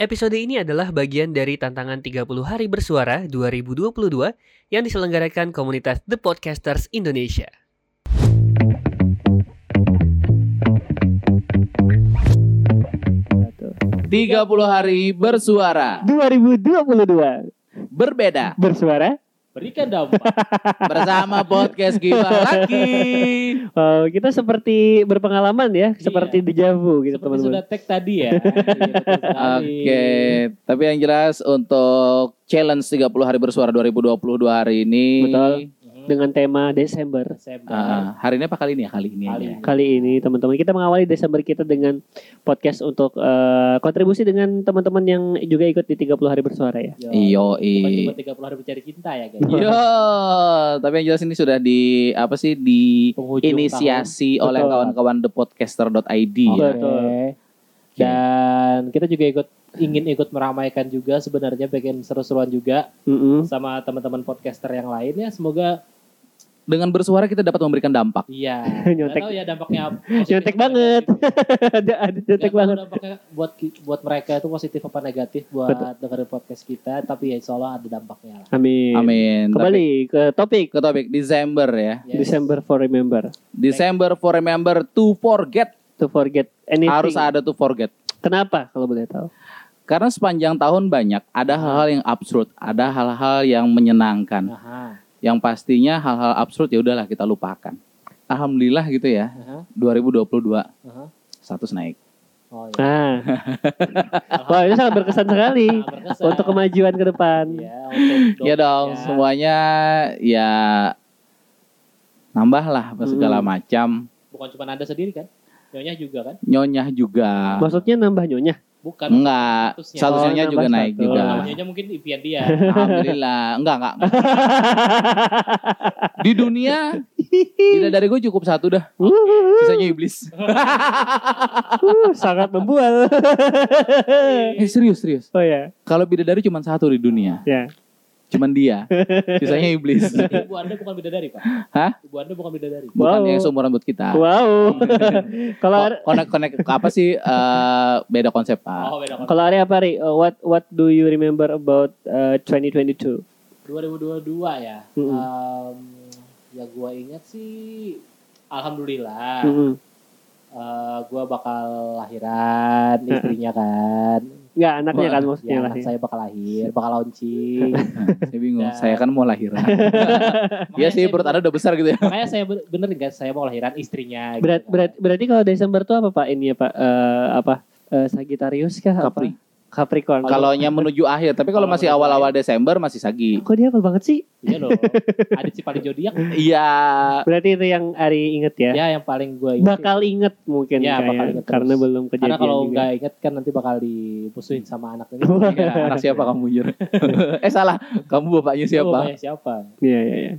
Episode ini adalah bagian dari tantangan 30 hari bersuara 2022 yang diselenggarakan komunitas The Podcasters Indonesia. Tiga puluh hari bersuara 2022 berbeda bersuara. Berikan dampak. bersama podcast kita lagi. Oh, kita seperti berpengalaman ya, seperti Iya. dejavu gitu Seperti sudah teman-teman. tag tadi ya. Iya. Oke, tapi yang jelas untuk challenge 30 hari bersuara 2022 hari ini. Betul. Dengan tema Desember. Desember. Ah, hari ini apa kali ini ya? Kali ini. Kali ini. Kali ini teman-teman kita mengawali Desember kita dengan podcast untuk eh, kontribusi dengan teman-teman yang juga ikut di 30 hari bersuara ya. Yo. Iyo, Bukan i. cuma 30 hari mencari cinta ya guys. Yo, tapi yang jelas ini sudah di apa sih di Penghujung inisiasi oleh Betul. kawan-kawan thepodcaster.id tahun. ya. Oke. Dan kita juga ikut ingin ikut meramaikan juga sebenarnya bikin seru-seruan juga Mm-mm. sama teman-teman podcaster yang lainnya. Semoga Dengan bersuara kita dapat memberikan dampak. iya. Nyontek. Tahu ya dampaknya. Nyontek banget. ada ada tahu banget. dampaknya buat buat mereka itu positif apa negatif buat dengerin podcast kita tapi ya insya Allah ada dampaknya lah. Amin. Amin. Tapi Kembali ke topik ke topik Desember ya. Yes. December for remember December for remember to forget. to forget anything. Harus ada to forget. Kenapa kalau boleh tahu? Karena sepanjang tahun banyak ada hal-hal yang absurd, ada hal-hal yang menyenangkan. Aha. Yang pastinya hal-hal absurd ya udahlah kita lupakan. Alhamdulillah gitu ya. Aha. 2022 Aha. status naik. Oh iya. Nah, wah ini sangat berkesan sekali Sangat berkesan. untuk kemajuan ke depan. Iya, untuk Ya dong, ya. semuanya ya nambah lah segala Hmm. macam. Bukan cuma Anda sendiri kan? Nyonya juga kan? Nyonyah juga. Maksudnya nambah nyonya? Bukan. Enggak, statusnya. statusnya Oh, juga naik status. juga. Kalau nyonya mungkin impian dia. Alhamdulillah. Enggak, enggak. enggak. Di dunia tidak dari gue cukup satu dah. Sisanya iblis. uh, sangat membual. Eh serius, serius. oh ya, Kalau bidadari cuma satu di dunia. ya. Cuman dia. Sisanya iblis. Ibu Anda bukan bidadari, Pak. Hah? Ibu Anda bukan bidadari. Bukan Wow. yang seumuran buat kita. Wow. kalau Ko- Konek konek apa sih eh, beda konsep Pak. Oh, beda kan. kalau Ari apa Ari? Uh, what what do you remember about uh, 2022? 2022 ya. Mm-mm. Em, ya gua ingat sih alhamdulillah Mm-mm. eh, gua bakal lahiran istrinya kan. Nggak anaknya kan maksudnya Ya, lah. anak saya bakal lahir, bakal launching. Saya bingung. Ya. Saya kan mau lahiran. Iya sih perut Anda udah besar gitu ya. Makanya saya bener guys, saya mau lahiran istrinya. gitu Berat, kan. berat, berarti kalau Desember tuh apa Pak? Ini ya Pak? Eh, apa? Eh, Sagittarius kah? Apa? Capri. Capricorn. Kalau nya menuju akhir, tapi kalau masih awal-awal Desember masih Sagi. Kok dia apa banget sih? Iya loh. Adit si paling zodiak. Iya. Berarti itu yang Ari inget ya? Ya yang paling gue ingat. bakal inget mungkin Ya, kayak, bakal inget terus. karena belum kejadian Karena kalau nggak inget kan nanti bakal dimusuhin sama anaknya. Iya, anak siapa kamu jujur? eh salah, kamu bapaknya siapa? bapaknya siapa? Iya iya iya.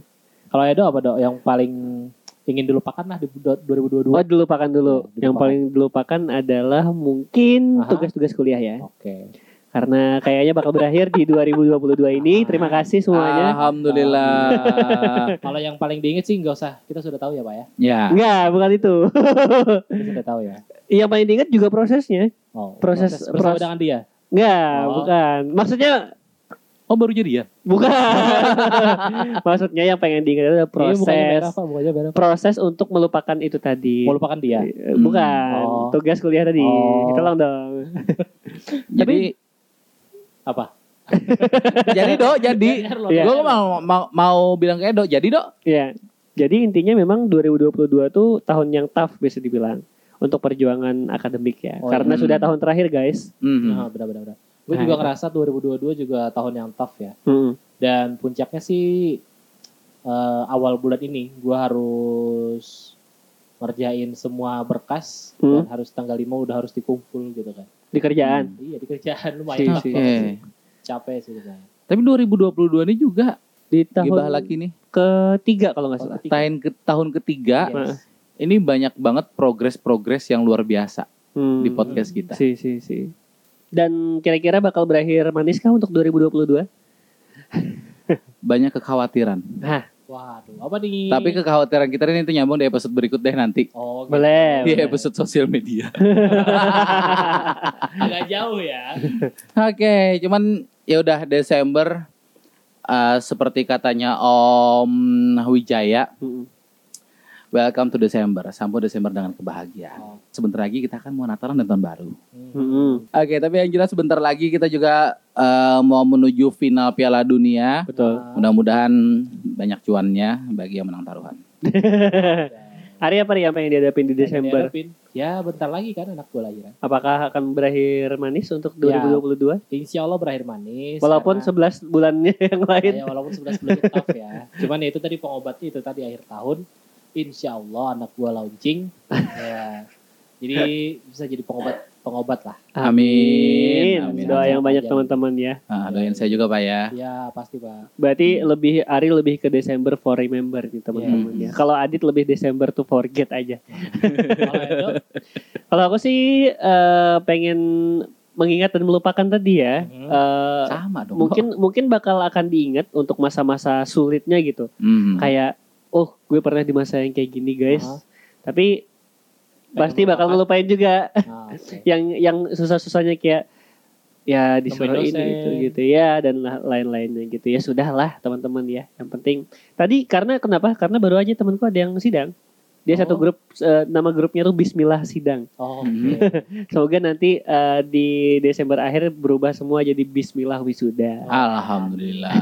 Kalau Edo apa dok? Yang paling ingin dilupakan lah di 2022. Oh dilupakan dulu. Ya, Yang dilupakan. paling dilupakan adalah mungkin tugas-tugas kuliah ya. Oke. Karena kayaknya bakal berakhir di 2022 ini. Terima kasih semuanya. Alhamdulillah. Kalau yang paling diinget sih nggak usah. Kita sudah tahu ya pak ya. ya. Enggak, bukan itu. Kita sudah tahu ya. Yang paling diingat juga prosesnya. Oh, Proses- proses bersama proses- dengan dia. Enggak, Oh. bukan. Maksudnya Oh baru jadi ya? bukan. Maksudnya yang pengen diingat adalah Iya, proses. bukannya merah. Proses untuk melupakan itu tadi. Mau lupakan dia. Eh, Bukan, Oh. tugas kuliah tadi. Oh. Tolong dong. Jadi Apa? jadi dok, jadi. Iya. Gue mau, mau mau bilang kayak dok, jadi dok. Ya. Jadi intinya memang 2022 tuh tahun yang tough bisa dibilang untuk perjuangan akademik ya. Oh, Karena iya. sudah tahun terakhir, guys. Mhm. Nah, benar benar benar. Gue Nah, juga itu. ngerasa 2022 juga tahun yang tough ya. Mm. Dan puncaknya sih eh, awal bulan ini gue harus ngerjain semua berkas dan Hmm. harus tanggal 5 udah harus dikumpul gitu kan. Di kerjaan. Iya di kerjaan Si, lumayan si. Oke. sih. Capek sih sebenarnya. Tapi 2022 ini juga Di tahun gibah lagi nih. ketiga kalau nggak salah. Ketiga. Tahun ke tahun ketiga Yes. ini banyak banget progres-progres yang luar biasa Hmm. di podcast kita. Si, si, si. Dan kira-kira bakal berakhir maniskah untuk 2022? Banyak kekhawatiran. Nah, Waduh, apa nih? Tapi kekhawatiran kita ini itu nyambung di episode berikut deh nanti. oh, gitu. Boleh. Di episode sosial media. Agak jauh ya. Oke, cuman ya udah Desember eh, seperti katanya Om Wijaya. Welcome to Desember. Sambut Desember dengan kebahagiaan. Oh. Sebentar lagi kita akan mau Natalan dan tahun baru. Hmm. Oke, tapi yang jelas sebentar lagi kita juga eh, mau menuju final Piala Dunia. Betul. Mudah-mudahan banyak cuannya bagi yang menang taruhan. Hari apa nih apa yang dihadapin di Desember? dihadapin. Ya bentar lagi kan anak gue lahiran. Apakah akan berakhir manis untuk Ya. 2022? Insya Allah berakhir manis. Walaupun karena- 11 bulannya yang lain. ya, walaupun 11 bulan tough ya. Cuman ya itu tadi pengobatnya itu tadi akhir tahun. Insya Allah anak gue launching. ya. Jadi bisa jadi pengobat pengobat lah. Amin. Amin. Doa yang banyak teman-teman ya. Nah, doain saya juga Pak ya. Ya pasti pak. Berarti lebih Ari lebih ke Desember for remember nih teman-teman ya. Kalau Adit lebih Desember to forget aja. Kalau aku sih eh, pengen mengingat dan melupakan tadi ya. Mhm. Eh, Sama dong. mungkin mungkin bakal akan diingat untuk masa-masa sulitnya gitu. Hmm. Kayak oh gue pernah di masa yang kayak gini guys. Ah. Tapi pasti bakal ngelupain juga nah, oke. yang yang susah-susahnya kayak ya disuruh ini dosen. itu gitu ya dan la- lain-lainnya gitu ya sudahlah teman-teman ya yang penting tadi karena kenapa karena baru aja temanku ada yang sidang dia satu Oh. grup eh, nama grupnya tuh Bismillah sidang Oh, oke. semoga nanti eh, di Desember akhir berubah semua jadi Bismillah wisuda Alhamdulillah.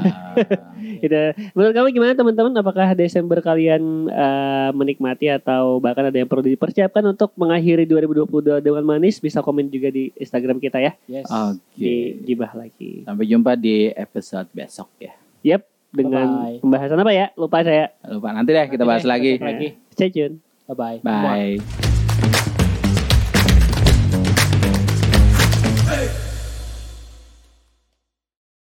gitu. menurut kamu gimana teman-teman apakah Desember kalian eh, menikmati atau bahkan ada yang perlu dipersiapkan untuk mengakhiri 2022 dengan manis bisa komen juga di Instagram kita ya Yes. Oke. di gibah lagi. Sampai jumpa di episode besok ya. Yap, dengan Bye-bye. pembahasan apa ya? Lupa saya. Lupa nanti deh kita bahas Nanti lagi. deh, lagi. Stay tune. Bye bye. Bye.